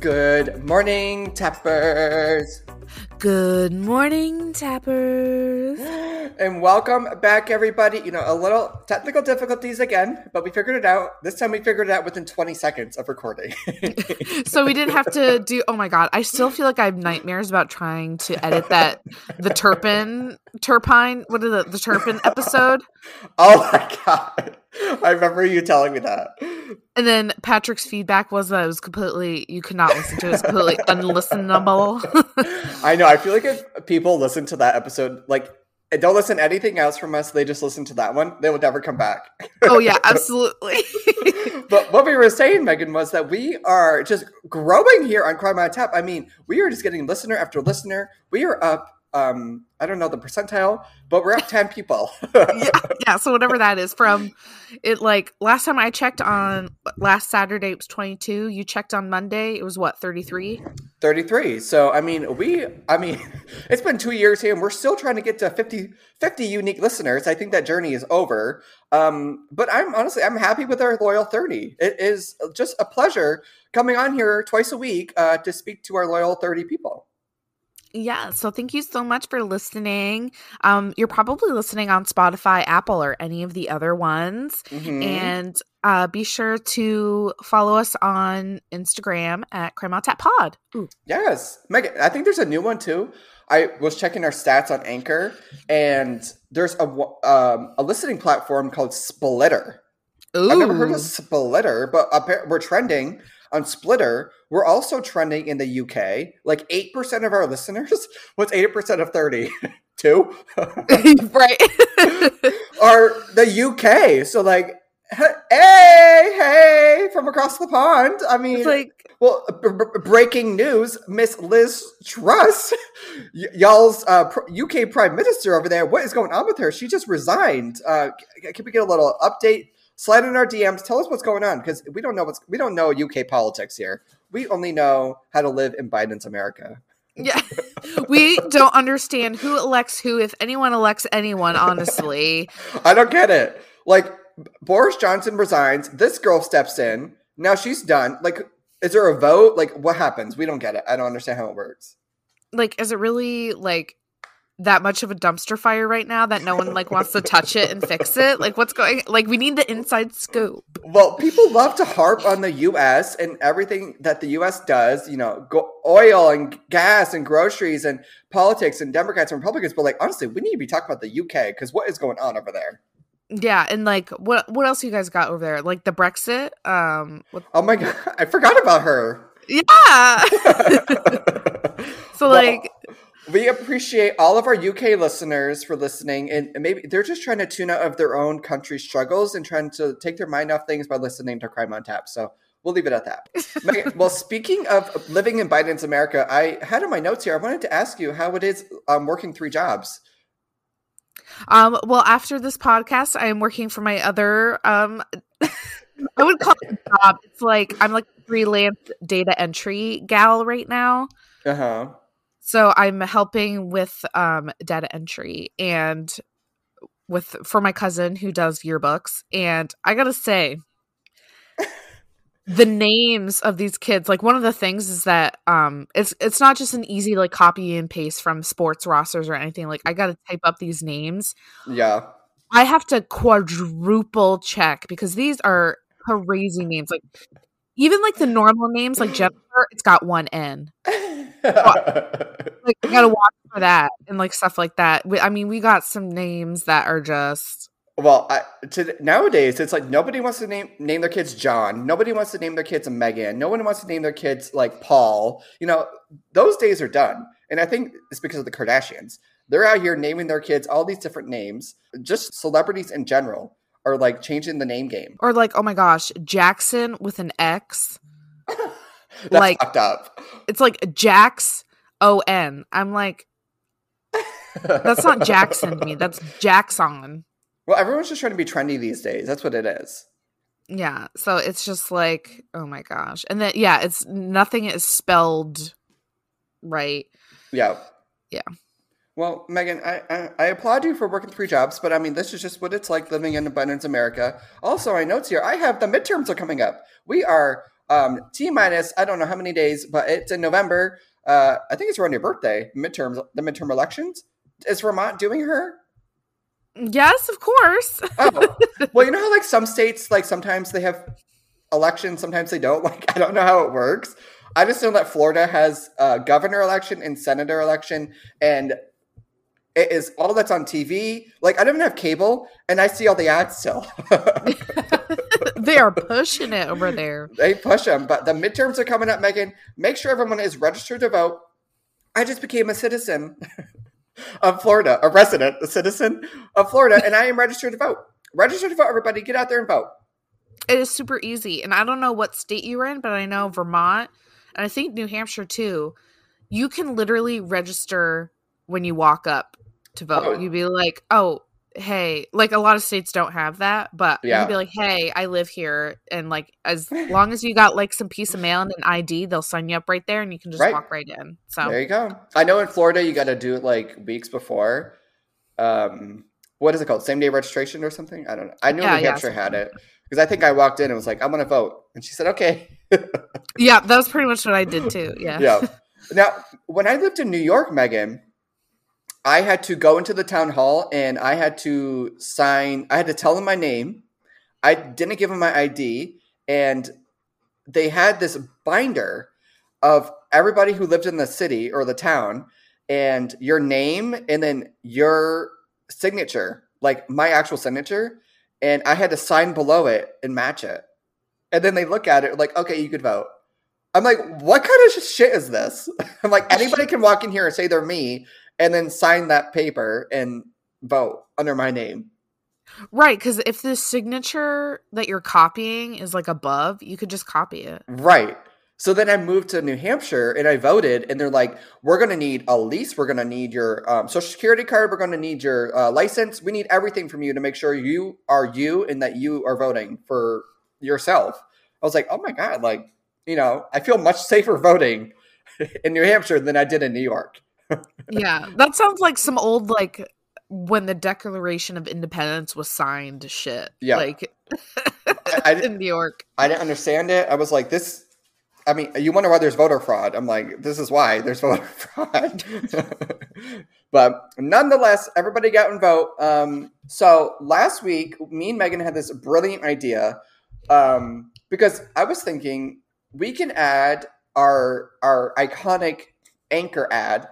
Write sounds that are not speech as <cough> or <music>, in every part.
Good morning, tappers. Good morning, tappers. <gasps> <gasps> And welcome back, everybody. You know, a little technical difficulties again, but we figured it out. This time we figured it out within 20 seconds of recording. <laughs> so we didn't have to do, oh my God, I still feel like I have nightmares about trying to edit that, the Turpin, Turpine, what is it, the Turpin episode? oh my God. I remember you telling me that. And then Patrick's feedback was that it was completely, you could not listen to it. It was completely unlistenable. <laughs> I know. I feel like if people listen to that episode, like, don't listen to anything else from us, they just listen to that one, they will never come back. oh, yeah, <laughs> absolutely. <laughs> but what we were saying, Megan, was that we are just growing here on Crime on Tap. I mean, we are just getting listener after listener. We are up um i don't know the percentile but we're up 10 people. <laughs> Yeah yeah so whatever that is from it like last time i checked on last saturday it was 22 you checked on monday it was what 33 33 so i mean we i mean <laughs> it's been two years here and we're still trying to get to 50 50 unique listeners. I think that journey is over. Um but i'm honestly i'm happy with our loyal 30 it is just a pleasure coming on here twice a week uh, to speak to our loyal 30 people yeah, so thank you so much for listening. Um, you're probably listening on Spotify, Apple, or any of the other ones. Mm-hmm. And uh, be sure to follow us on Instagram at Crime Tap Pod. Ooh. Yes, Megan. I think there's a new one too. I was checking our stats on Anchor, and there's a um, a listening platform called Splitter. Ooh. I've never heard of Splitter, but we're trending on Splitter, we're also trending in the UK. Like 8% of our listeners, <laughs> what's 8% of 30? <laughs> Two? <laughs> right. are the UK. So, like, hey, hey, from across the pond. I mean, it's like, well, b- b- breaking news Miss Liz Truss, y- y'all's uh, UK Prime Minister over there, what is going on with her? She just resigned. Uh, can we get a little update? Slide in our DMs. Tell us what's going on because we don't know what's we don't know UK politics here. We only know how to live in Biden's America. Yeah. <laughs> we don't understand who elects who, if anyone elects anyone, honestly. <laughs> I don't get it. Like, Boris Johnson resigns. This girl steps in. Now she's done. Like, is there a vote? Like, what happens? We don't get it. I don't understand how it works. Like, is it really like that much of a dumpster fire right now that no one like wants to touch it and fix it? Like what's going like we need the inside scoop. Well, people love to harp on the US and everything that the US does, you know, go- oil and gas and groceries and politics and Democrats and Republicans, but like honestly, we need to be talking about the UK cuz what is going on over there? Yeah, and like what what else you guys got over there? Like the Brexit um what- Oh my <laughs> god, I forgot about her. Yeah. <laughs> <laughs> so like well, we appreciate all of our UK listeners for listening, and maybe they're just trying to tune out of their own country struggles and trying to take their mind off things by listening to Crime on Tap. So we'll leave it at that. <laughs> well, speaking of living in Biden's America, I had in my notes here. I wanted to ask you how it is um, working three jobs. Um, well, after this podcast, I am working for my other. Um, <laughs> I would call it a job. It's like I'm like freelance data entry gal right now. Uh huh so I'm helping with um, data entry and with for my cousin who does yearbooks. And I gotta say, <laughs> the names of these kids, like one of the things is that um it's it's not just an easy like copy and paste from sports rosters or anything. Like I gotta type up these names. Yeah. I have to quadruple check because these are crazy names. Like even like the normal names, like Jennifer, it's got one N. like I gotta watch for that and like stuff like that. We, I mean, we got some names that are just. Well, I, to, nowadays it's like nobody wants to name name their kids John. Nobody wants to name their kids Megan. No one wants to name their kids like Paul. You know, those days are done. And I think it's because of the Kardashians. They're out here naming their kids all these different names. Just celebrities in general are like changing the name game. Or like, oh my gosh, Jackson with an X. <laughs> That's like fucked up. It's like Jax O N. I'm like, that's not Jackson to me. <laughs> That's Jackson. Well, everyone's just trying to be trendy these days. That's what it is. Yeah. So it's just like, oh my gosh. And then yeah, it's nothing is spelled right. Yeah. Yeah. Well, Megan, I, I, I, applaud you for working three jobs, but I mean, this is just what it's like living in abundance America. Also, I notes here, I have the midterms are coming up. We are Um, T minus, I don't know how many days, but it's in November. Uh, I think it's around your birthday, midterms, the midterm elections. Is Vermont doing her? Yes, of course. oh, well, <laughs> you know how like some states, like sometimes they have elections, sometimes they don't. <laughs> Like I don't know how it works. I just know that Florida has a governor election and senator election, and it is all that's on TV. Like I don't even have cable, and I see all the ads still. <laughs> they are pushing it over there. They push them, but the midterms are coming up. Megan, make sure everyone is registered to vote. I just became a citizen <laughs> of Florida, a resident, a citizen of Florida, and I am registered to vote. Register to vote, everybody. Get out there and vote. It is super easy, and I don't know what state you're in, but I know Vermont, and I think New Hampshire too. You can literally register when you walk up to vote. Oh. You'd be like, "Oh, hey," like a lot of states don't have that, but yeah. you'd be like, "Hey, I live here," and like as <laughs> long as you got like some piece of mail and an ID, they'll sign you up right there, and you can just right. walk right in. So there you go. I know in Florida you got to do it like weeks before. Um, what is it called? Same day registration or something? I don't know. I knew yeah, New Hampshire yeah, had it because I think I walked in and was like, "I'm going to vote," and she said, "Okay." <laughs> yeah, that was pretty much what I did too. Yeah. Yeah. <laughs> Now, when I lived in New York, Megan, I had to go into the town hall and I had to sign, I had to tell them my name. I didn't give them my ID. And they had this binder of everybody who lived in the city or the town and your name and then your signature, like my actual signature. And I had to sign below it and match it. And then they look at it like, okay, you could vote. I'm like, what kind of shit is this? <laughs> I'm like, anybody can walk in here and say they're me and then sign that paper and vote under my name. Right, because if the signature that you're copying is like above, you could just copy it. Right. So then I moved to New Hampshire and I voted, and they're like, "We're going to need a lease. We're going to need your um, social security card. We're going to need your uh, license. We need everything from you to make sure you are you and that you are voting for yourself." I was like, "Oh my god!" Like, you know, I feel much safer <laughs> voting in New Hampshire than I did in New York yeah, that sounds like some old like when the Declaration of Independence was signed shit. Yeah, like I, <laughs> in New York. I didn't understand it. I was like, this. I mean, you wonder why there's voter fraud. I'm like, this is why there's <laughs> voter fraud. <laughs> but nonetheless, everybody got and vote. Um, so last week, me and Megan had this brilliant idea um, because I was thinking we can add our our iconic anchor ad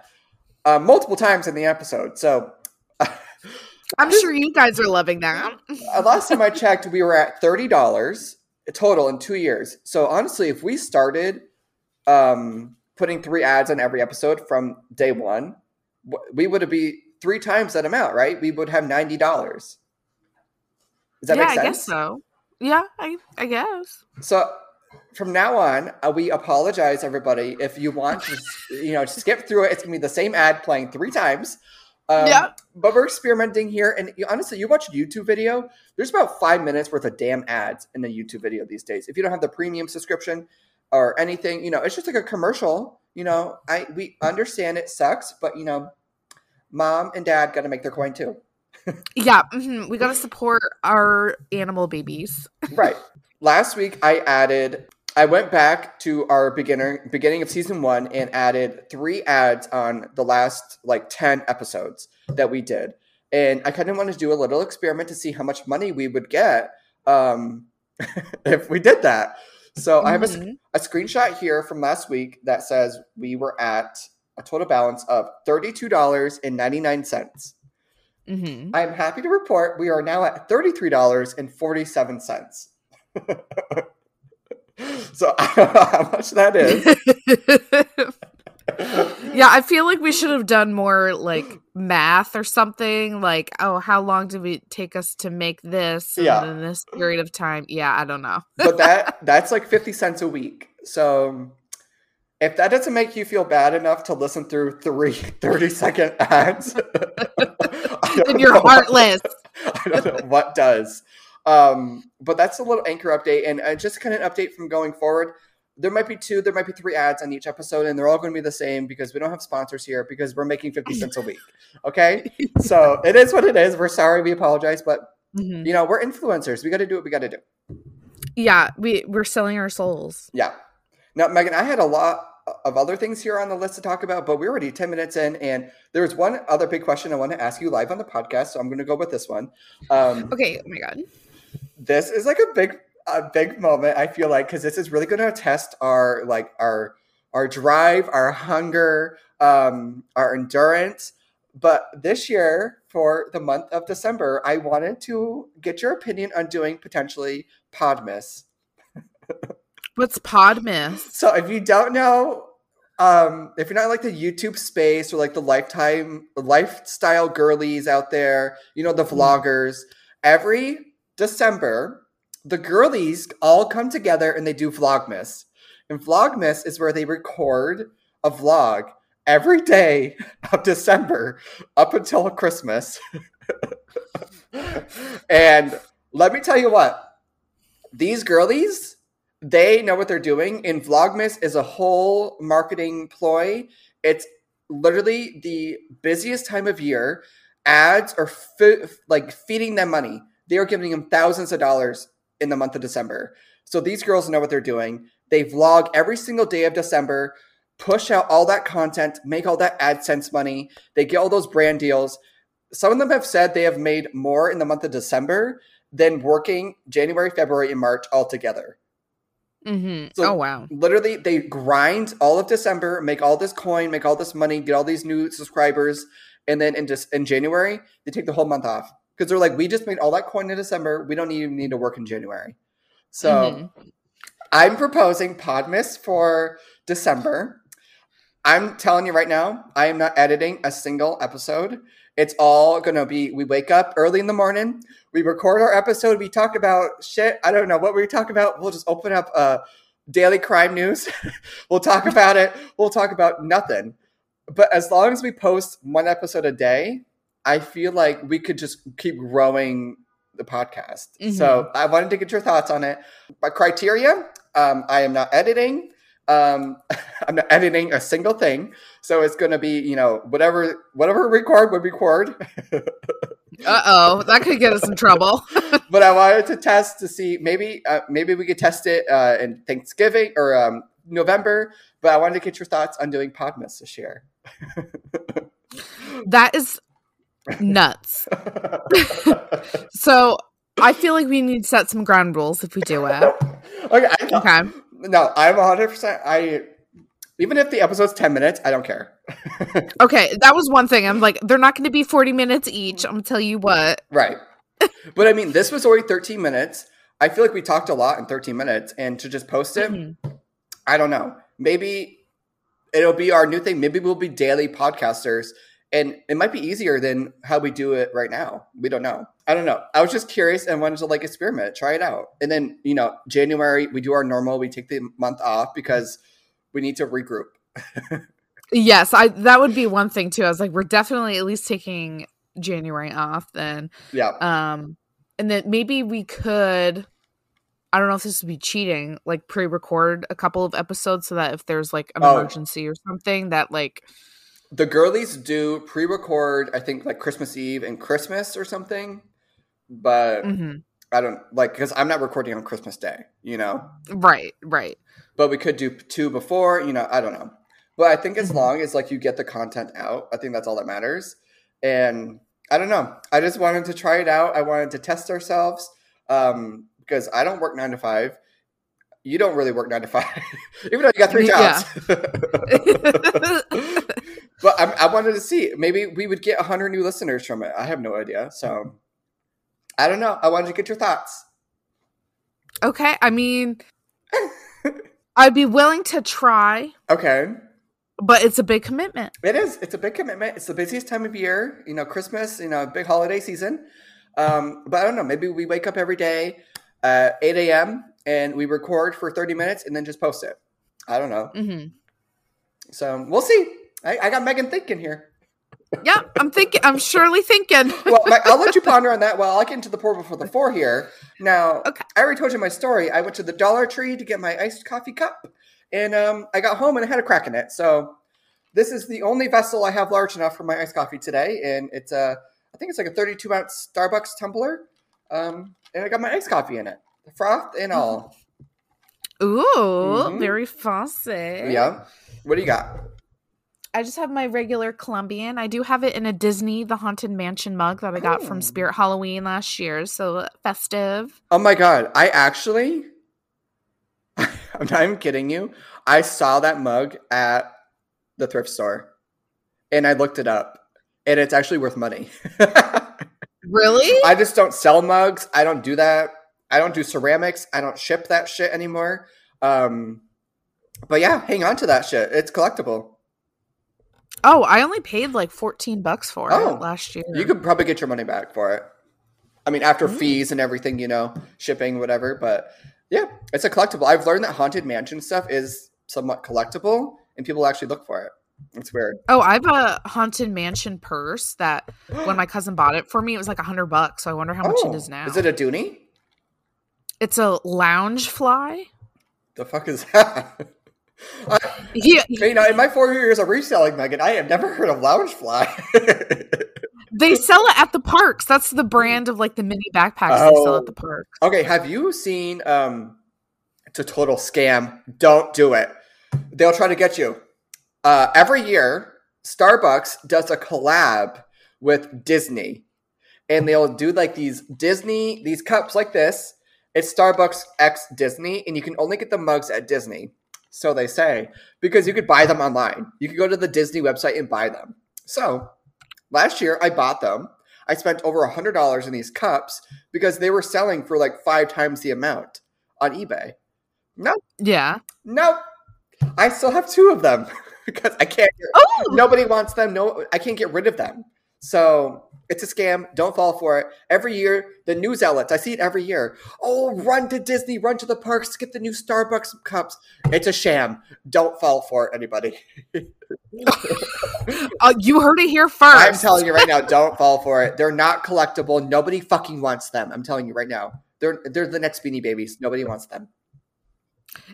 uh, multiple times in the episode. So <laughs> I'm sure you guys are loving that. uh, last time I checked, we were at thirty dollars total in two years. So honestly, if we started um, putting three ads on every episode from day one, we would have be three times that amount, right? We would have ninety dollars. Does that yeah, make sense? I guess so. Yeah, I I guess. So from now on, uh, we apologize, everybody. If you want to, <laughs> you know, skip through it, it's gonna be the same ad playing three times. Um, yeah. But we're experimenting here, and you, honestly, you watch a YouTube video. There's about five minutes worth of damn ads in a YouTube video these days. If you don't have the premium subscription or anything, you know, it's just like a commercial. You know, I we understand it sucks, but you know, mom and dad got to make their coin too. <laughs> yeah, mm-hmm. we got to support our animal babies. right <laughs> last week I added I went back to our beginner beginning of season one and added three ads on the last like 10 episodes that we did. And I kind of wanted to do a little experiment to see how much money we would get um, <laughs> if we did that. So mm-hmm. I have a, mm-hmm. a screenshot here from last week that says we were at a total balance of $32.99. Mm-hmm. I'm happy to report we are now at $33.47 <laughs> so I don't know how much that is. <laughs> yeah, I feel like we should have done more like math or something. Like, oh, how long did it take us to make this yeah. in this period of time? Yeah, I don't know. but <laughs> that that's like 50 cents a week. So if that doesn't make you feel bad enough to listen through three <laughs> 30 second ads, then you're heartless. I don't know what does. Um, but that's a little anchor update and uh, just kind of an update from going forward. There might be two, there might be three ads on each episode, and they're all going to be the same because we don't have sponsors here because we're making 50 cents a week. Okay. <laughs> so it is what it is. We're sorry. We apologize, but mm-hmm. you know, we're influencers. We got to do what we got to do. Yeah, we we're selling our souls. Yeah. Now, Megan, I had a lot of other things here on the list to talk about, but we're already 10 minutes in, and there was one other big question I want to ask you live on the podcast, so I'm going to go with this one. Um, okay, oh my God. This is like a big, a big moment, I feel like, because this is really going to test our, like, our, our drive, our hunger, um, our endurance. But this year, for the month of December, I wanted to get your opinion on doing potentially Podmas. What's Podmas? So if you don't know, um, if you're not like the YouTube space or like the lifetime lifestyle girlies out there, you know, the mm-hmm. vloggers, every December, the girlies all come together and they do Vlogmas. And Vlogmas is where they record a vlog every day <laughs> of December up until Christmas. <laughs> and let me tell you what, these girlies they know what they're doing. And Vlogmas is a whole marketing ploy. It's literally the busiest time of year. Ads are fi- like feeding them money. They are giving them thousands of dollars in the month of December. So these girls know what they're doing. They vlog every single day of December, push out all that content, make all that AdSense money. They get all those brand deals. Some of them have said they have made more in the month of December than working January, February, and March all together. Mm-hmm. So oh wow! Literally, they grind all of December, make all this coin, make all this money, get all these new subscribers, and then in just in January they take the whole month off because they're like, we just made all that coin in December. We don't even need to work in January. So mm-hmm. I'm proposing Podmas for December. I'm telling you right now, I am not editing a single episode. It's all gonna be we wake up early in the morning, we record our episode, we talk about shit. I don't know what we talk about. We'll just open up uh daily crime news. <laughs> we'll talk about it. We'll talk about nothing. But as long as we post one episode a day, I feel like we could just keep growing the podcast. Mm-hmm. So I wanted to get your thoughts on it. My criteria, um, I am not editing. Um, <laughs> I'm not editing a single thing, so it's going to be you know whatever whatever record would record. <laughs> uh oh, that could get us in trouble. <laughs> but I wanted to test to see maybe uh, maybe we could test it uh, in Thanksgiving or um, November. But I wanted to get your thoughts on doing Podmas this year. that is nuts. <laughs> so I feel like we need to set some ground rules if we do it. okay. okay no, I'm 100%. I even if the episode's 10 minutes, I don't care. <laughs> okay, that was one thing. I'm like, they're not going to be 40 minutes each. I'm going to tell you what. Right. but I mean, this was already 13 minutes. I feel like we talked a lot in 13 minutes, and to just post it, mm-hmm. I don't know. Maybe it'll be our new thing. Maybe we'll be daily podcasters, and it might be easier than how we do it right now. We don't know. I don't know. I was just curious and wanted to like experiment, try it out. And then, you know, January, we do our normal, we take the month off because we need to regroup. <laughs> yes, I that would be one thing too. I was like, we're definitely at least taking January off then. Yeah. Um and then maybe we could I don't know if this would be cheating, like pre-record a couple of episodes so that if there's like an oh. emergency or something that like the girlies do pre-record i think like christmas eve and christmas or something but mm-hmm. I don't like because I'm not recording on Christmas Day, you know. Right, right. But we could do two before, you know. I don't know, but I think as mm-hmm. long as like you get the content out, I think that's all that matters. And I don't know. I just wanted to try it out. I wanted to test ourselves um, because I don't work nine to five. You don't really work nine to five, <laughs> even though you got three jobs. <laughs> <laughs> but I, I wanted to see maybe we would get hundred new listeners from it. I have no idea. So I don't know. I wanted to get your thoughts. Okay. I mean, I'd be willing to try. Okay. But it's a big commitment. It is. It's a big commitment. It's the busiest time of year. You know, Christmas, you know, big holiday season. Um, but I don't know. Maybe we wake up every day at 8 a.m. and we record for 30 minutes and then just post it. I don't know. Mm-hmm. So we'll see. I, I got Megan thinking here yeah, I'm thinking. I'm surely thinking. <laughs> well, I'll let you ponder on that while I get into the portal for the four here. Now, okay. I already told you my story. I went to the Dollar Tree to get my iced coffee cup, and um, I got home and I had a crack in it. So this is the only vessel I have large enough for my iced coffee today, and it's a, I think it's like a 32 ounce Starbucks tumbler, um, and I got my iced coffee in it. Froth and all. Ooh, mm-hmm. very fancy. Yeah. What do you got? I just have my regular Colombian. I do have it in a Disney The Haunted Mansion mug that I got from oh. Spirit Halloween last year. So festive. Oh my god. I actually <laughs> I'm not even kidding you. I saw that mug at the thrift store and I looked it up and it's actually worth money. <laughs> really? I just don't sell mugs. I don't do that. I don't do ceramics. I don't ship that shit anymore. Um, but yeah, hang on to that shit. It's collectible. Oh, I only paid like 14 bucks for oh, it last year. You could probably get your money back for it. I mean, after mm. fees and everything, you know, shipping, whatever. But yeah, it's a collectible. I've learned that Haunted Mansion stuff is somewhat collectible and people actually look for it. It's weird. Oh, I have a Haunted Mansion purse that <gasps> when my cousin bought it for me, it was like a hundred bucks. So I wonder how much it oh, is now. Is it a Dooney? It's a Loungefly. The fuck is that? <laughs> I, yeah. You know, in my four years of reselling, Megan, I have never heard of Loungefly. <laughs> they sell it at the parks. That's the brand of like the mini backpacks oh. they sell at the park. Okay, have you seen? um It's a total scam. Don't do it. They'll try to get you. Uh, every year, Starbucks does a collab with Disney, and they'll do like these Disney these cups like this. It's Starbucks X Disney, and you can only get the mugs at Disney. So they say, because you could buy them online. You could go to the Disney website and buy them. So last year I bought them. I spent over a hundred dollars in these cups because they were selling for like five times the amount on eBay. No. Yeah. No. I still have two of them <laughs> because I can't. Get, oh. Nobody wants them. No, I can't get rid of them. So it's a scam. Don't fall for it. Every year, the news outlets, I see it every year. Oh, run to Disney, run to the parks, get the new Starbucks cups. It's a sham. Don't fall for it, anybody. <laughs> uh, you heard it here first. I'm telling you right now, don't fall for it. They're not collectible. Nobody fucking wants them. I'm telling you right now. They're they're the next Beanie Babies. Nobody wants them.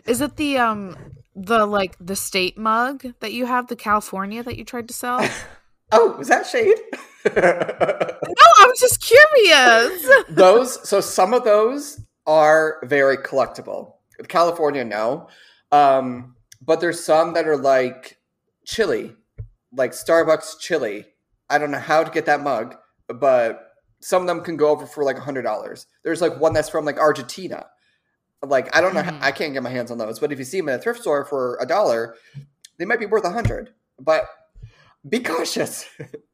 Is it the um the like the state mug that you have, the California that you tried to sell? <laughs> oh, was that shade? <laughs> no, I was just curious. <laughs> those, so some of those are very collectible. California, no. Um, but there's some that are like chili, like Starbucks chili. I don't know how to get that mug, but some of them can go over for like a hundred dollars. There's like one that's from like Argentina. Like I don't know, mm-hmm. how, I can't get my hands on those. But if you see them in a thrift store for a dollar, they might be worth a hundred. But be cautious.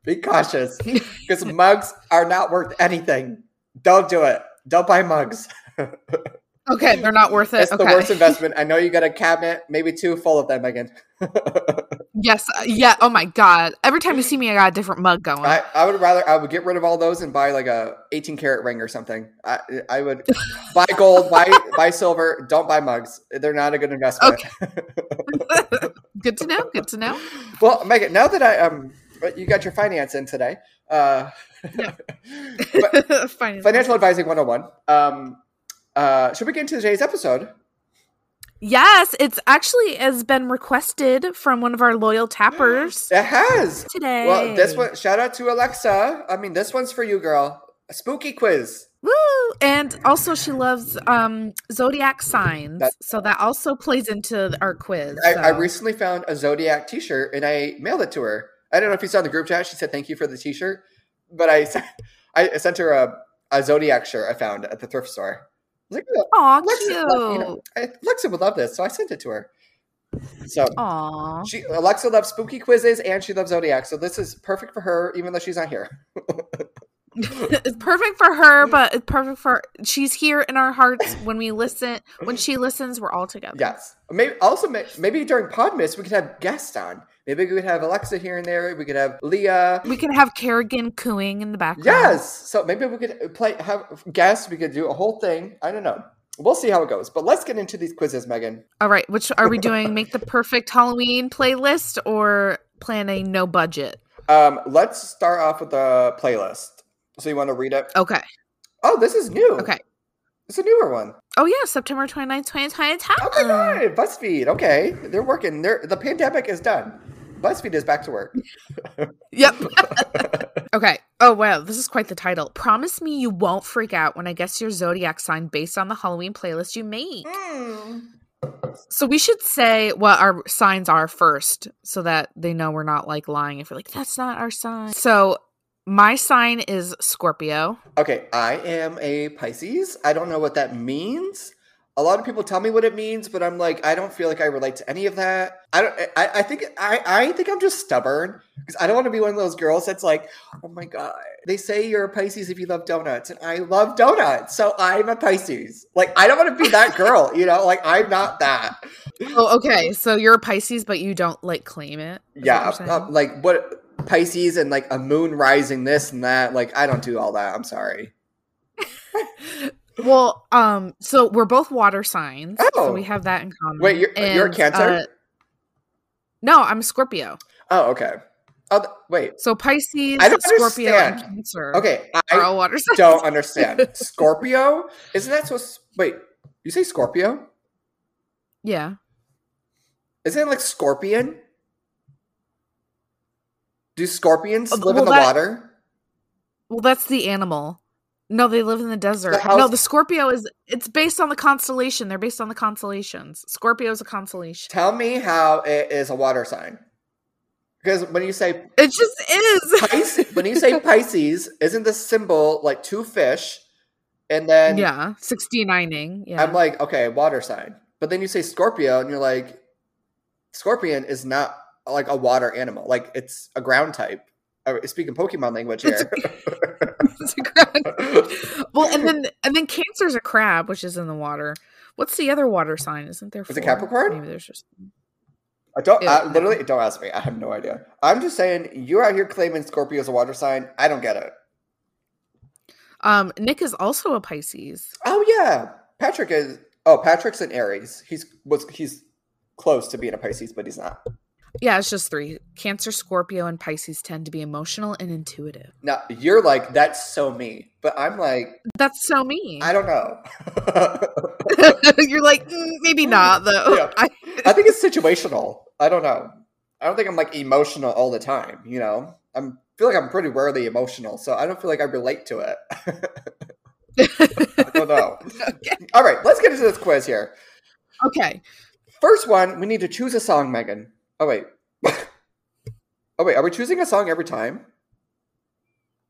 be cautious because mugs are not worth anything. Don't do it. Don't buy mugs. <laughs> okay, they're not worth it. It's okay. the worst <laughs> investment. I know you got a cabinet, maybe two, full of them, Megan. <laughs> yes. Uh, yeah. Oh my god. Every time you see me, I got a different mug going. I, I would rather I would get rid of all those and buy like a 18 karat ring or something. I I would <laughs> buy gold, buy buy silver. Don't buy mugs. They're not a good investment. Okay. good to know. Good to know. Well, Megan, now that I um you got your finance in today. Uh, yeah. financial advising 101. Um, uh, should we get into today's episode? Yes, it's actually has been requested from one of our loyal tappers. <gasps> It has today. Well, this one shout out to Alexa. I mean, this one's for you, girl. A spooky quiz. Woo! And also, she loves um, zodiac signs, That's, so that also plays into our quiz. I, so. I recently found a zodiac T-shirt and I mailed it to her. I don't know if you saw in the group chat. She said thank you for the T-shirt, but I <laughs> I sent her a, a zodiac shirt I found at the thrift store. Like, Aw, Alexa, cute. You know, Alexa would love this, so I sent it to her. So, Aww. she Alexa loves spooky quizzes and she loves zodiac, so this is perfect for her, even though she's not here. <laughs> <laughs> it's perfect for her, but it's perfect for she's here in our hearts when we listen. When she listens, we're all together. Yes. Maybe also maybe during Podmas we could have guests on. Maybe we could have Alexa here and there. We could have Leah. We could have Kerrigan cooing in the background. Yes. So maybe we could play have guests. We could do a whole thing. I don't know. We'll see how it goes. But let's get into these quizzes, Megan. All right. Which are we doing? Make the perfect Halloween playlist or plan a no budget? Um, let's start off with the playlist. So you want to read it? Okay. Oh, this is new. Okay. It's a newer one. Oh yeah, September 29th, 2020. Oh my god, BuzzFeed. Okay. They're working. They're the pandemic is done. BuzzFeed is back to work. <laughs> yep. <laughs> okay. Oh wow, this is quite the title. Promise me you won't freak out when I guess your zodiac sign based on the Halloween playlist you make. Mm. So we should say what our signs are first, so that they know we're not like lying. If we're like, that's not our sign. So my sign is Scorpio. Okay, I am a Pisces. I don't know what that means a lot of people tell me what it means, but I'm like, I don't feel like I relate to any of that. I don't. I, I think I, I think I'm just stubborn because I don't want to be one of those girls that's like, oh my god, they say you're a Pisces if you love donuts, and I love donuts, so I'm a Pisces. Like I don't want to be that girl, you know. Like I'm not that. Oh, okay. So you're a Pisces, but you don't like claim it. Yeah, what uh, like what Pisces and like a moon rising, this and that. Like I don't do all that. I'm sorry. Well, um, so we're both water signs, oh. so we have that in common. Wait, you're, and, you're a Cancer? Uh, no, I'm a Scorpio. Oh, okay. Oh, wait. So Pisces, I don't Scorpio, understand. and Cancer. Okay, I are all water signs. don't understand. <laughs> Scorpio isn't that supposed? Wait, you say Scorpio? Yeah. Isn't it like scorpion? Do scorpions live well, in the that, water? Well, that's the animal. No, they live in the desert. The no, the Scorpio is it's based on the constellation. They're based on the constellations. Scorpio is a constellation. Tell me how it is a water sign. Because when you say it just is. Pisces, when you say <laughs> Pisces, isn't the symbol like two fish? And then Yeah, 69ing. Yeah. I'm like, okay, water sign. But then you say Scorpio and you're like, Scorpion is not like a water animal. Like it's a ground type. Speaking Pokemon language here. <laughs> <laughs> well, and then and then Cancer's a crab, which is in the water. What's the other water sign? Isn't there? Is it Capricorn? Maybe there's just. I don't. I, literally, don't ask me. I have no idea. I'm just saying, you're out here claiming Scorpio is a water sign. I don't get it. Um, Nick is also a Pisces. Oh yeah, Patrick is. Oh, Patrick's an Aries. He's was he's close to being a Pisces, but he's not. Yeah, it's just three. Cancer, Scorpio, and Pisces tend to be emotional and intuitive. Now you're like, that's so me. But I'm like That's so me. I don't know. <laughs> you're like, mm, maybe not though. Yeah. I, I think it's situational. I don't know. I don't think I'm like emotional all the time, you know? I'm feel like I'm pretty rarely emotional, so I don't feel like I relate to it. I don't know. <laughs> Okay. All right, let's get into this quiz here. Okay. First one, we need to choose a song, Megan. Oh wait. oh wait, are we choosing a song every time?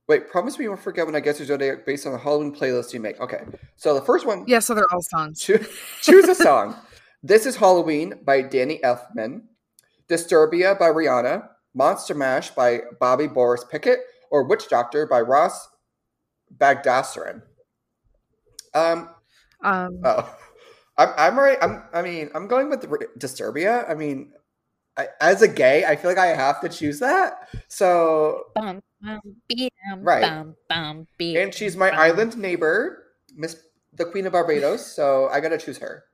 Wait, promise me you won't forget when I guess your zodiac based on the Halloween playlist you make. Okay, so the first one. Yeah, so they're all songs. Choose, choose a song. <laughs> this is Halloween by Danny Elfman, Disturbia by Rihanna, Monster Mash by Bobby Boris Pickett, or Witch Doctor by Ross Bagdasarian. Um. Um. Oh. <laughs> I'm. I'm right. I'm. I mean, I'm going with Disturbia. I mean, I, as a gay, I feel like I have to choose that. So bum, bum, bum, right, and she's my island neighbor, Miss the Queen of Barbados. So I gotta choose her.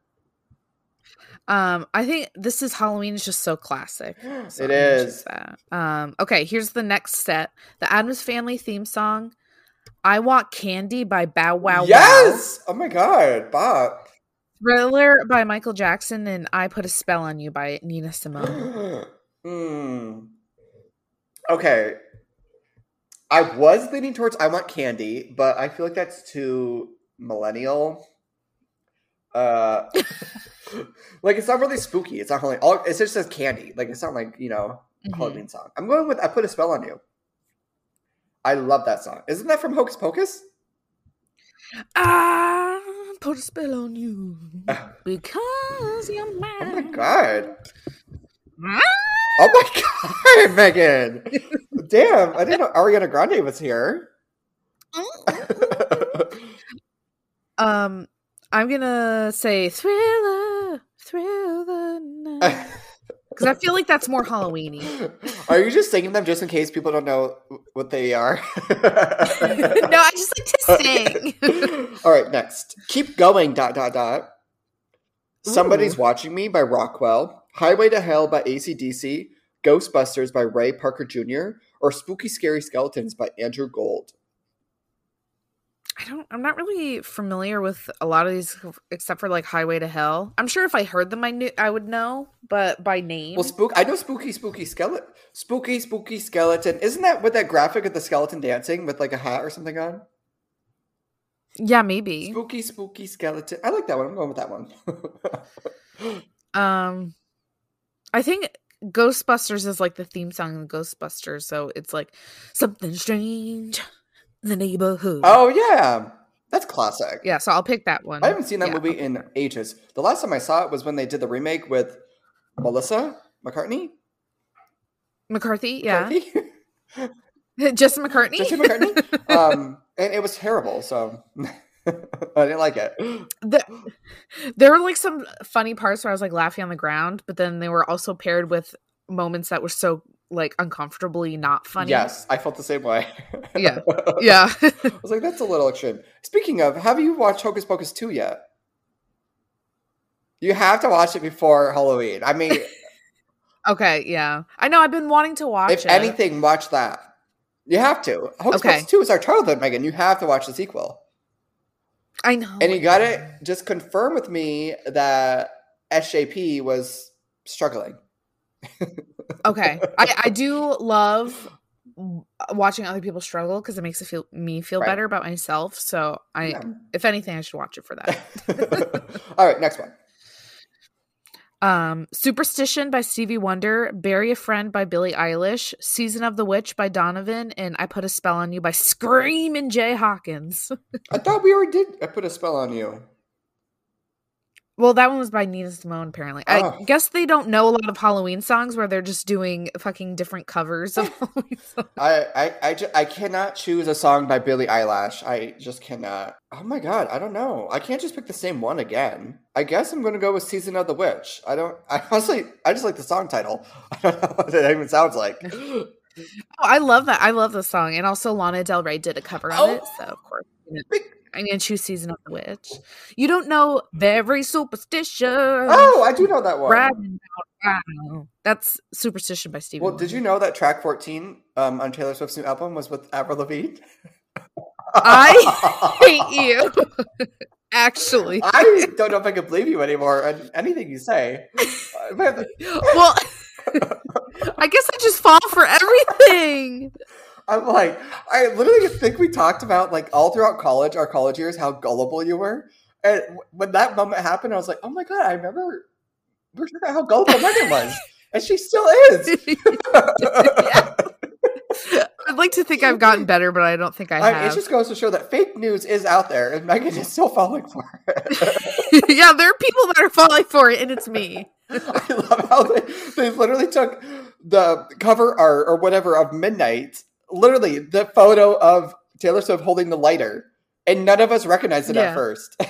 Um, I think this is Halloween is just so classic. <gasps> So it is. Um, okay, here's the next set: the Addams Family theme song. I Want Candy by Bow Wow. Yes. Wow. Oh my God, Bob. Thriller by Michael Jackson and I Put a Spell on You by Nina Simone. <gasps> Hmm. Okay. I was leaning towards I Want Candy, but I feel like that's too millennial. Uh <laughs> like it's not really spooky. It's not really all it just says candy. Like it's not like, you know, mm-hmm. Halloween song. I'm going with I Put a Spell on You. I love that song. Isn't that from Hocus Pocus? Ah put a spell on you <laughs> because you're mine. Oh my god. oh my <laughs> god, Megan. Damn, I didn't know Ariana Grande was here. <laughs> um, I'm gonna say thriller, thriller night because I feel like that's more Halloweeny. <laughs> Are you just singing them just in case people don't know what they are? <laughs> no, I just like to sing. <laughs> All right, next. Keep going. Dot dot dot. Somebody's Watching Me by Rockwell, Highway to Hell by ACDC, Ghostbusters by Ray Parker Jr., or Spooky Scary Skeletons by Andrew Gold. I don't. I'm not really familiar with a lot of these, except for like Highway to Hell. I'm sure if I heard them, I knew I would know, but by name. Well, spook. I know spooky, spooky skeleton. Spooky, spooky skeleton. Isn't that with that graphic of the skeleton dancing with like a hat or something on? Yeah, maybe. Spooky, spooky skeleton. I like that one. I'm going with that one. <laughs> um, I think Ghostbusters is like the theme song of Ghostbusters, so it's like something strange the neighborhood. Oh yeah, that's classic. Yeah, so I'll pick that one. I haven't seen that yeah, movie in ages. The last time I saw it was when they did the remake with Melissa McCartney. McCarthy, McCarthy? yeah. <laughs> Justin McCartney. Justin McCartney. <laughs> um, and it was terrible. So <laughs> I didn't like it. The, there were like some funny parts where I was like laughing on the ground, but then they were also paired with moments that were so like uncomfortably not funny. Yes, I felt the same way. yeah, <laughs> yeah. I was like, that's a little extreme. Speaking of, have you watched Hocus Pocus two yet? You have to watch it before Halloween. I mean, <laughs> okay, yeah, I know. I've been wanting to watch. If it. anything, watch that. You have to. Hocus okay. Pocus 2 is our childhood, Megan. You have to watch the sequel. I know. And you got to just confirm with me that SJP was struggling. Okay. I, I do love watching other people struggle because it makes it feel me feel right. better about myself. So I, yeah. if anything, I should watch it for that. <laughs> All right, next one. Um, Superstition by Stevie Wonder, Bury a Friend by Billie Eilish, Season of the Witch by Donovan, and I Put a Spell on You by Screaming Jay Hawkins. I thought we already did I Put a Spell on You. Well, that one was by Nina Simone, apparently. Oh. I guess they don't know a lot of Halloween songs where they're just doing fucking different covers of <laughs> <laughs> Halloween songs. I, I, I, just, I cannot choose a song by Billie Eilish. I just cannot. Oh my god, I don't know. I can't just pick the same one again. I guess I'm going to go with Season of the Witch. I don't, <laughs> I honestly, I just like the song title. I don't know what it even sounds like. Oh, I love that. I love the song. And also Lana Del Rey did a cover of oh, it. So, of course. You know. I'm gonna choose Season of the Witch. You don't know Very Superstition. Oh, I do know that one. That's Superstition by Stevie. Well, Wonder. did you know that track 14 um, on Taylor Swift's new album was with Avril Lavigne? I <laughs> hate you. <laughs> Actually, I don't know if I can believe you anymore. And anything you say. <laughs> well, I guess I just fall for everything. I'm like, I literally think we talked about like all throughout college, our college years, how gullible you were. And when that moment happened, I was like, oh my god, I remember we were talking about how gullible Megan was, <laughs> and she still is. <laughs> I'd like to think I've gotten better, but I don't think I, I have. It just goes to show that fake news is out there, and Megan is still falling for it. <laughs> yeah, there are people that are falling for it, and it's me. I love how they, they literally took the cover art or whatever of Midnight literally the photo of Taylor Swift holding the lighter, and none of us recognized it yeah. at first. <laughs>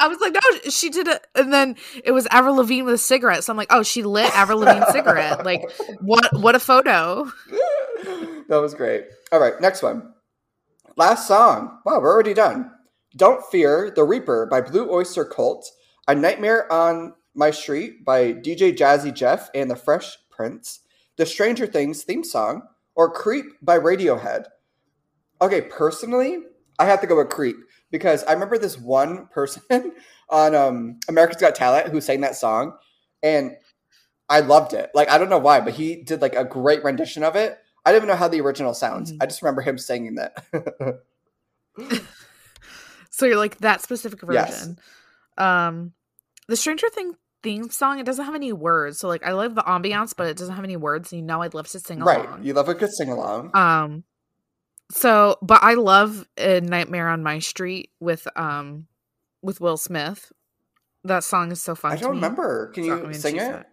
I was like, no, she did it, and then it was Avril Lavigne with a cigarette. So I'm like, oh, she lit Avril Lavigne's cigarette. Like, what? What a photo! that was great. All right, next one. Last song. Wow, we're already done. Don't Fear the Reaper by Blue Oyster Cult. A Nightmare on My Street by DJ Jazzy Jeff and the Fresh Prince the Stranger Things theme song, or Creep by Radiohead. Okay, personally, I have to go with Creep because I remember this one person <laughs> on um, America's Got Talent who sang that song, and I loved it. Like I don't know why, but he did like a great rendition of it. I don't even know how the original sounds. Mm-hmm. I just remember him singing that. <laughs> <laughs> so you're like that specific version. Yes. Um, the Stranger Thing theme song. It doesn't have any words. So like I love the ambiance, but it doesn't have any words. And you know I'd love to sing along. Right. You love a good sing along. Um so but I love a Nightmare on My Street with um with Will Smith. That song is so fun. I don't remember. Can you sing it? Said.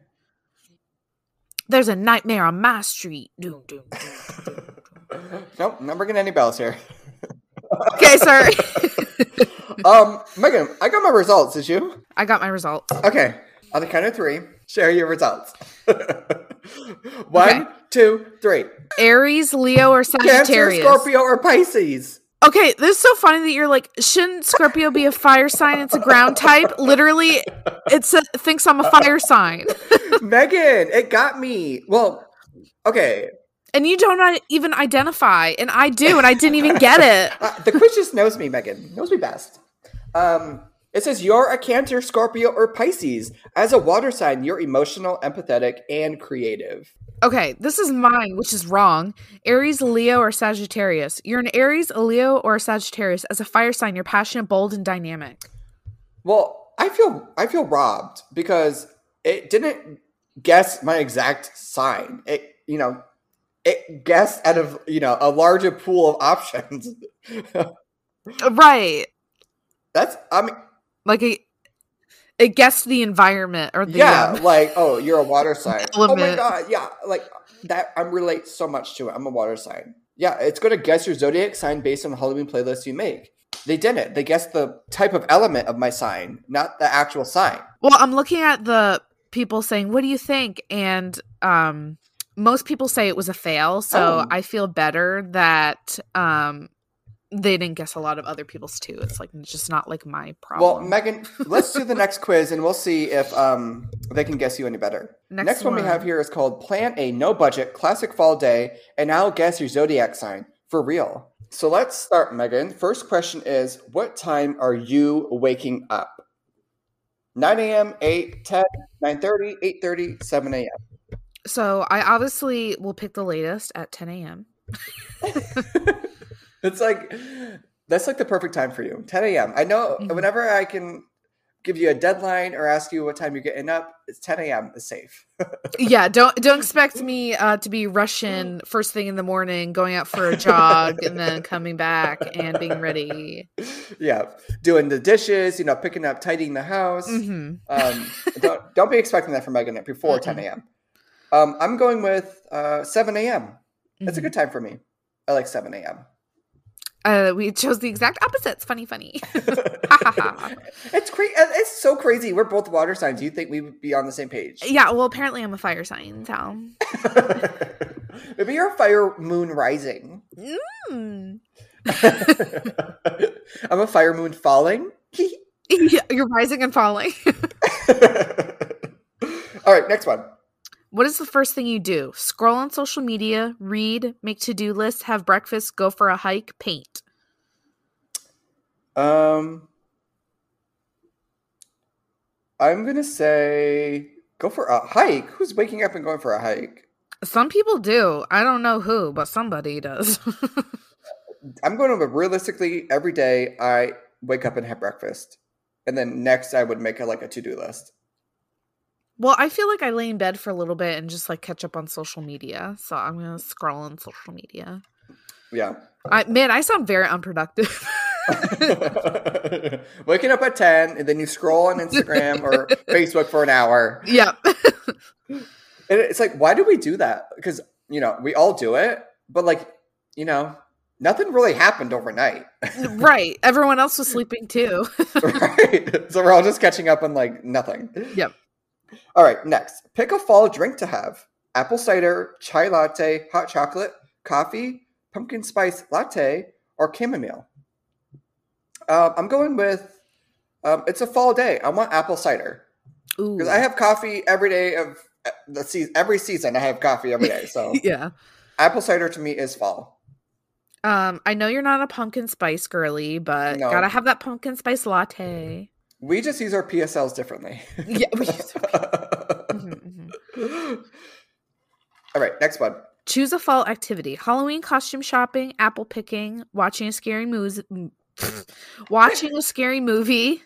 There's a nightmare on my street. Doom, doom, doom, nope, not ringing any bells here. <laughs> okay, sorry. <laughs> um, Megan, I got my results. Did you? I got my results. Okay. On the count of three, share your results. <laughs> One, okay. two, three. Aries, Leo, or Sagittarius? Cancer, Scorpio, or Pisces? Okay, this is so funny that you're like, shouldn't Scorpio be a fire sign? It's a ground type. Literally, it thinks I'm a fire sign. <laughs> Megan, it got me. Well, okay. And you don't even identify, and I do, and I didn't even get it. <laughs> Uh, the quiz just knows me, Megan. Knows me best. Um, it says you're a Cancer, Scorpio, or Pisces. As a water sign, you're emotional, empathetic, and creative. Okay, this is mine, which is wrong. Aries, Leo, or Sagittarius. You're an Aries, a Leo, or a Sagittarius. As a fire sign, you're passionate, bold, and dynamic. Well, I feel I feel robbed because it didn't guess my exact sign. It you know it guessed out of you know a larger pool of options. <laughs> right. That's I mean like it it guessed the environment or the yeah um, like oh you're a water <laughs> sign. Element. oh my god yeah like that i relate so much to it. I'm a water sign. Yeah it's going to guess your zodiac sign based on the halloween playlist you make. They didn't. They guessed the type of element of my sign not the actual sign. Well i'm looking at the people saying what do you think? And um most people say it was a fail so oh. i feel better that um they didn't guess a lot of other people's too. It's like it's just not like my problem. Well, Megan, let's do the <laughs> next quiz and we'll see if um they can guess you any better. Next, next one. one we have here is called Plan a No Budget Classic Fall Day, and I'll guess your zodiac sign for real. So let's start, Megan. First question is What time are you waking up? 9 a.m., 8, 10, 9 30, 8 30, 7 a.m. So I obviously will pick the latest at 10 a.m. <laughs> <laughs> It's like that's like the perfect time for you. 10 a.m. I know mm-hmm. whenever I can give you a deadline or ask you what time you're getting up, it's 10 a.m. is safe. <laughs> yeah, don't don't expect me uh, to be rushing first thing in the morning, going out for a jog, and then coming back and being ready. Yeah, doing the dishes, you know, picking up, tidying the house. Mm-hmm. Um, don't don't be expecting that from Megan before mm-hmm. 10 a.m. Um, I'm going with uh, 7 a.m. That's mm-hmm. a good time for me. I like 7 a.m. Uh, we chose the exact opposites. Funny, funny. <laughs> <laughs> it's crazy. It's so crazy. We're both water signs. You think we would be on the same page? Yeah. Well, apparently I'm a fire sign. So <laughs> maybe you're a fire moon rising. Mm. I'm a fire moon falling. yeah, you're rising and falling. All right. Next one. What is the first thing you do? Scroll on social media, read, make to do lists, have breakfast, go for a hike, paint. Um, I'm gonna say go for a hike. Who's waking up and going for a hike? Some people do. I don't know who, but somebody does. <laughs> I'm going to realistically every day. I wake up and have breakfast, and then next I would make a, like a to do list. Well, I feel like I lay in bed for a little bit and just like catch up on social media. So I'm gonna scroll on social media. Yeah. I man, I sound very unproductive. <laughs> Waking up at ten and then you scroll on Instagram or <laughs> Facebook for an hour. Yeah. <laughs> and it's like, why do we do that? Because you know, we all do it, but like, you know, nothing really happened overnight. right. Everyone else was sleeping too. right. So we're all just catching up on like nothing. Yep. All right, next. Pick a fall drink to have apple cider, chai latte, hot chocolate, coffee, pumpkin spice latte, or chamomile. Uh, I'm going with um, it's a fall day. I want apple cider because I have coffee every day of uh, the season. Every season, I have coffee every day. So <laughs> yeah, apple cider to me is fall. Um, I know you're not a pumpkin spice girly, but no. gotta have that pumpkin spice latte. We just use our PSLs differently. yeah. mm-hmm, mm-hmm. All right, next one. Choose a fall activity: Halloween costume shopping, apple picking, watching a scary movie, <laughs> watching a scary movie,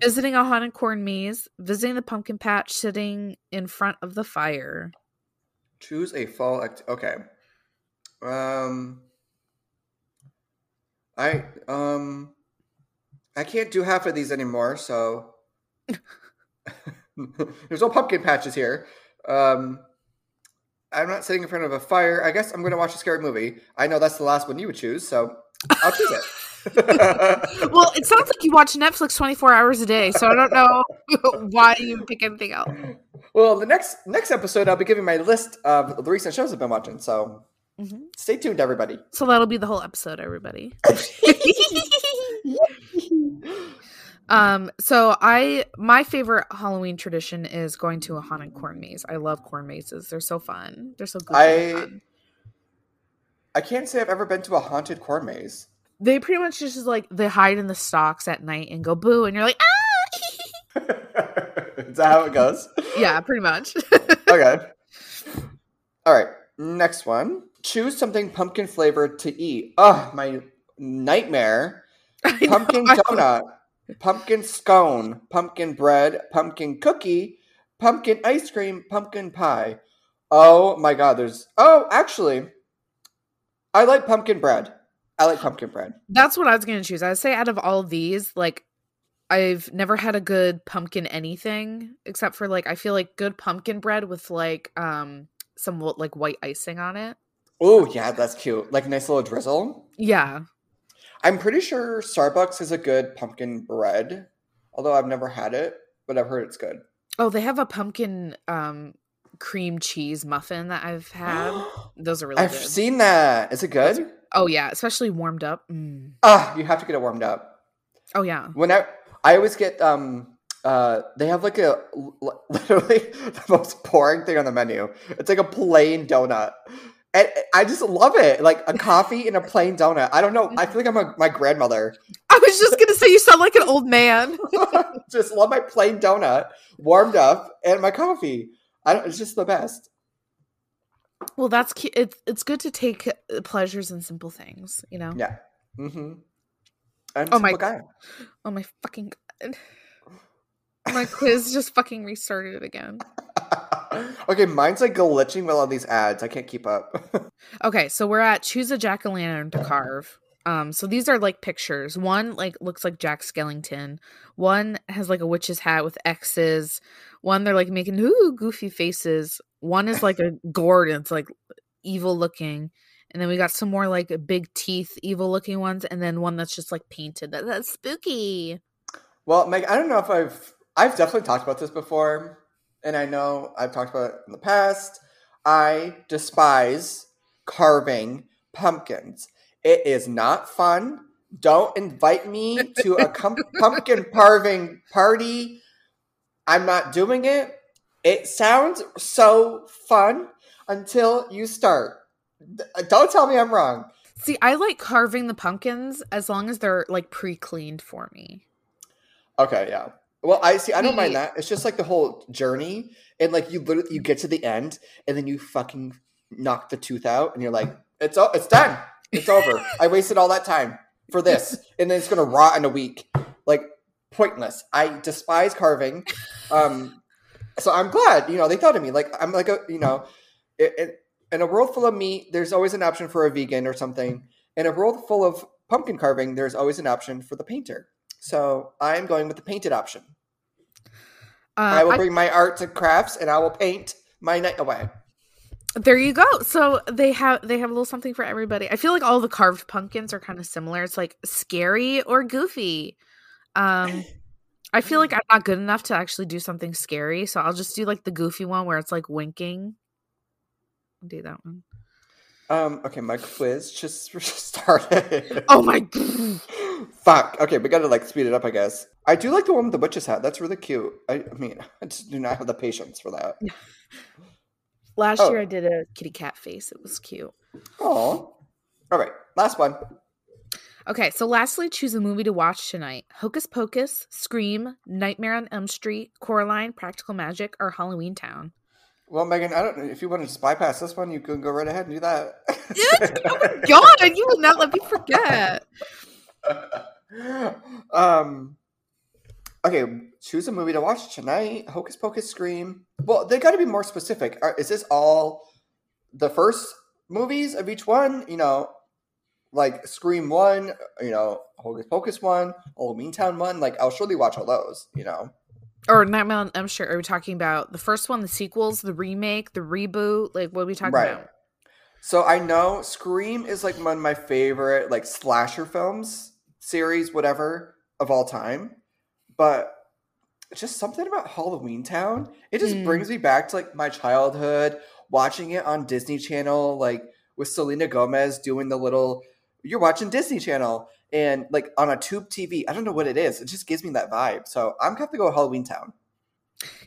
visiting a haunted corn maze, visiting the pumpkin patch, sitting in front of the fire. Choose a fall act. Okay. Um. I um. I can't do half of these anymore, so <laughs> there's no pumpkin patches here. Um, I'm not sitting in front of a fire. I guess I'm going to watch a scary movie. I know that's the last one you would choose, so I'll choose it. <laughs> well, it sounds like you watch Netflix 24 hours a day, so I don't know <laughs> why you pick anything else. Well, the next next episode, I'll be giving my list of the recent shows I've been watching. So mm-hmm. stay tuned, everybody. So that'll be the whole episode, everybody. <laughs> <laughs> Um, so I my favorite Halloween tradition is going to a haunted corn maze. I love corn mazes. They're so fun. They're so good. I I can't say I've ever been to a haunted corn maze. They pretty much just like they hide in the stalks at night and go boo, and you're like, ah. <laughs> Is that how it goes? Yeah, pretty much. okay. All right. Next one. Choose something pumpkin flavored to eat. Oh, my nightmare. <laughs> Pumpkin donut, pumpkin scone, pumpkin bread, pumpkin cookie, pumpkin ice cream, pumpkin pie. Oh my god, there's Oh, actually, I like pumpkin bread. I like pumpkin bread. That's what I was going to choose. I would say out of all of these, like I've never had a good pumpkin anything except for like I feel like good pumpkin bread with like um some like white icing on it. Oh yeah, that's cute. Like a nice little drizzle. Yeah. I'm pretty sure Starbucks is a good pumpkin bread, although I've never had it, but I've heard it's good. Oh, they have a pumpkin um cream cheese muffin that I've had. <gasps> Those are really good. I've good. seen that. Is it good? Oh yeah, especially warmed up. Mm. Ah, you have to get it warmed up. Oh yeah. When I I always get um uh they have like a <laughs> literally the most boring thing on the menu. It's like a plain donut. And I just love it. Like a <laughs> coffee and a plain donut. I don't know. I feel like I'm a, my grandmother. I was just gonna say you sound like an old man. <laughs> just love my plain donut, warmed up, and my coffee. I don't. It's just the best. Well, that's cute. It's it's good to take pleasures in simple things. You know. Yeah. Mm-hmm. I'm oh my guy. <gasps> Oh my fucking god. My quiz just fucking restarted again. <laughs> okay, mine's like glitching with all these ads. I can't keep up. <laughs> okay, so we're at choose a jack o' lantern to carve. Um, so these are like pictures. One like looks like Jack Skellington. One has like a witch's hat with X's. One they're like making ooh goofy faces. One is like a gourd and it's like evil looking. And then we got some more like big teeth, evil looking ones, and then one that's just like painted. That, that's spooky. Well, Meg, I don't know if I've I've definitely talked about this before and I know I've talked about it in the past. I despise carving pumpkins. It is not fun. Don't invite me to a com- <laughs> pumpkin carving party. I'm not doing it. It sounds so fun until you start. Uh, don't tell me I'm wrong. See, I like carving the pumpkins as long as they're like pre-cleaned for me. Okay, yeah. Well, I see. I don't mind that. It's just like the whole journey, and like you literally you get to the end, and then you fucking knock the tooth out, and you're like, it's it's done. It's over. I wasted all that time for this, <laughs> and then it's gonna rot in a week. Like pointless. I despise carving. Um, so I'm glad you know they thought of me. Like I'm like a you know, it, it, in a world full of meat, there's always an option for a vegan or something. In a world full of pumpkin carving, there's always an option for the painter. So I'm going with the painted option. Uh, I will bring I, my arts and crafts and I will paint my night away. There you go. So they have they have a little something for everybody. I feel like all the carved pumpkins are kind of similar. It's like scary or goofy. Um I feel like I'm not good enough to actually do something scary, so I'll just do like the goofy one where it's like winking. I'll do that one. Um, okay, my quiz just <laughs> started. Oh my Fuck. Okay, we gotta like speed it up, I guess. I do like the one with the witch's hat. That's really cute. I, I mean, <laughs> I just do not have the patience for that. <laughs> Last oh. year I did a kitty cat face. It was cute. Oh. All right, last one. Okay, so lastly, choose a movie to watch tonight. Hocus Pocus, Scream, Nightmare on Elm Street, Coraline, Practical Magic, or Halloween Town. Well, Megan, I don't know if you want to just bypass this one, you can go right ahead and do that. <laughs> oh my god, you will not let me forget. <laughs> um okay, choose a movie to watch tonight. Hocus Pocus Scream. Well, they got to be more specific. Is this all the first movies of each one? You know, like Scream one, you know, Hocus Pocus one, Halloween Town one. Like, I'll surely watch all those. You know or Nightmare I'm sure are we talking about the first one, the sequels, the remake, the reboot? Like what are we talking right. about? So I know Scream is like one of my favorite like slasher films, series, whatever, of all time. But just something about Halloween Town, it just mm. brings me back to like my childhood, watching it on Disney Channel, like with Selena Gomez doing the little you're watching Disney Channel and like on a tube TV. I don't know what it is. It just gives me that vibe. So I'm gonna have to go Halloween Town.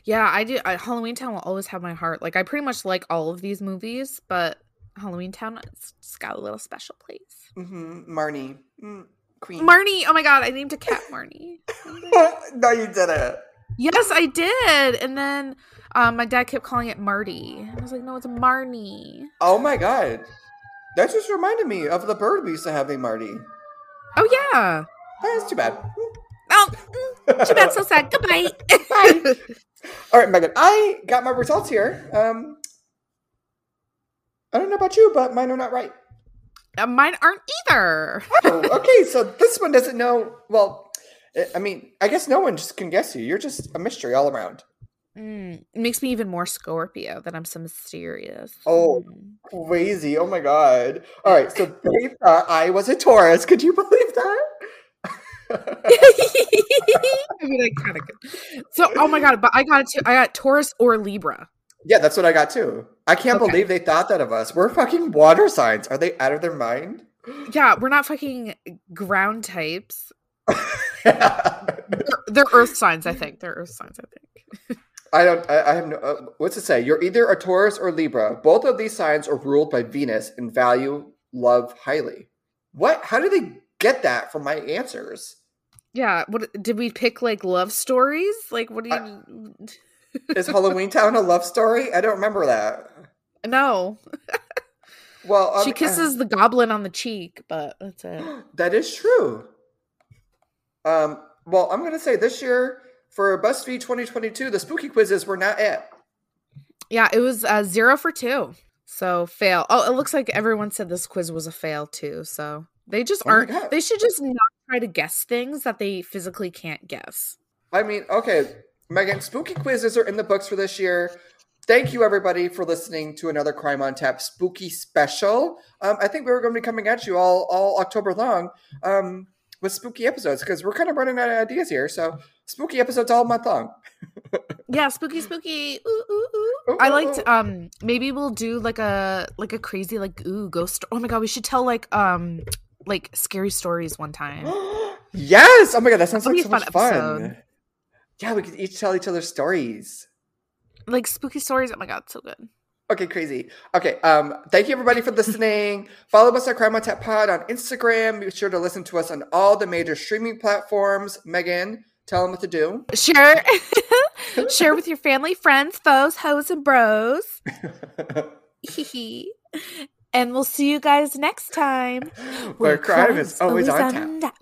Yeah, I do. I, Halloween Town will always have my heart. Like I pretty much like all of these movies, but Halloween Town it's got a little special place. Mm-hmm. Marnie. Mm, Marnie. Oh my god, I named a cat Marnie. <laughs> no, you didn't. Yes, I did. And then um, my dad kept calling it Marty. I was like, no, it's Marnie. Oh my god. That just reminded me of the bird we used to have named Marty. Oh yeah. That's too bad. Oh, too bad. So sad. Goodbye. Bye. <laughs> All right, Megan. I got my results here. Um, I don't know about you, but mine are not right. Uh, mine aren't either. oh, okay. So this one doesn't know. Well, I mean, I guess no one just can guess you. You're just a mystery all around. Mm, it makes me even more Scorpio that I'm so mysterious. Oh, crazy. Oh my God. All right. So they thought I was a Taurus. Could you believe that? <laughs> I mean, I kind of could. So, oh my God. But I got it too. I got Taurus or Libra. Yeah, that's what I got too. I can't okay. believe they thought that of us. We're fucking water signs. Are they out of their mind? Yeah, we're not fucking ground types. <laughs> they're, they're, earth signs, I think. They're earth signs, I think. I don't. I, I have no. Uh, what's it say? You're either a Taurus or Libra. Both of these signs are ruled by Venus and value love highly. What? How do they get that from my answers? Yeah. What did we pick? Like love stories? Like what do you? I, is Halloween Town a love story? I don't remember that. No. <laughs> well, um, she kisses uh, the goblin on the cheek, but that's it. <gasps> That is true. Um. Well, I'm gonna say this year for BuzzFeed 2022, the spooky quizzes were not it. Yeah, it was uh, zero for two. So fail. Oh, it looks like everyone said this quiz was a fail too. So they just oh aren't. They should just not try to guess things that they physically can't guess. I mean, okay, Megan, spooky quizzes are in the books for this year. Thank you, everybody, for listening to another Crime on Tap spooky special. Um, I think we were going to be coming at you all all October long. Um, with spooky episodes because we're kind of running out of ideas here. So spooky episodes all month long. <laughs> yeah, spooky, spooky. Ooh, ooh, ooh. I liked. Um, maybe we'll do like a like a crazy like ooh ghost. Oh my god, we should tell like um like scary stories one time. <gasps> yes. Oh my god, that sounds That'd like so much fun. Episode. Yeah, we could each tell each other stories. Like spooky stories. Oh my god, so good. Okay, crazy. Okay, um, thank you everybody for <laughs> listening. Follow us at Crime on Tap Pod on Instagram. Be sure to listen to us on all the major streaming platforms. Megan, tell them what to do. Sure. <laughs> Share with your family, friends, foes, hoes, and bros. <laughs> and we'll see you guys next time. Where, Where crime is always, always on, on tap. tap.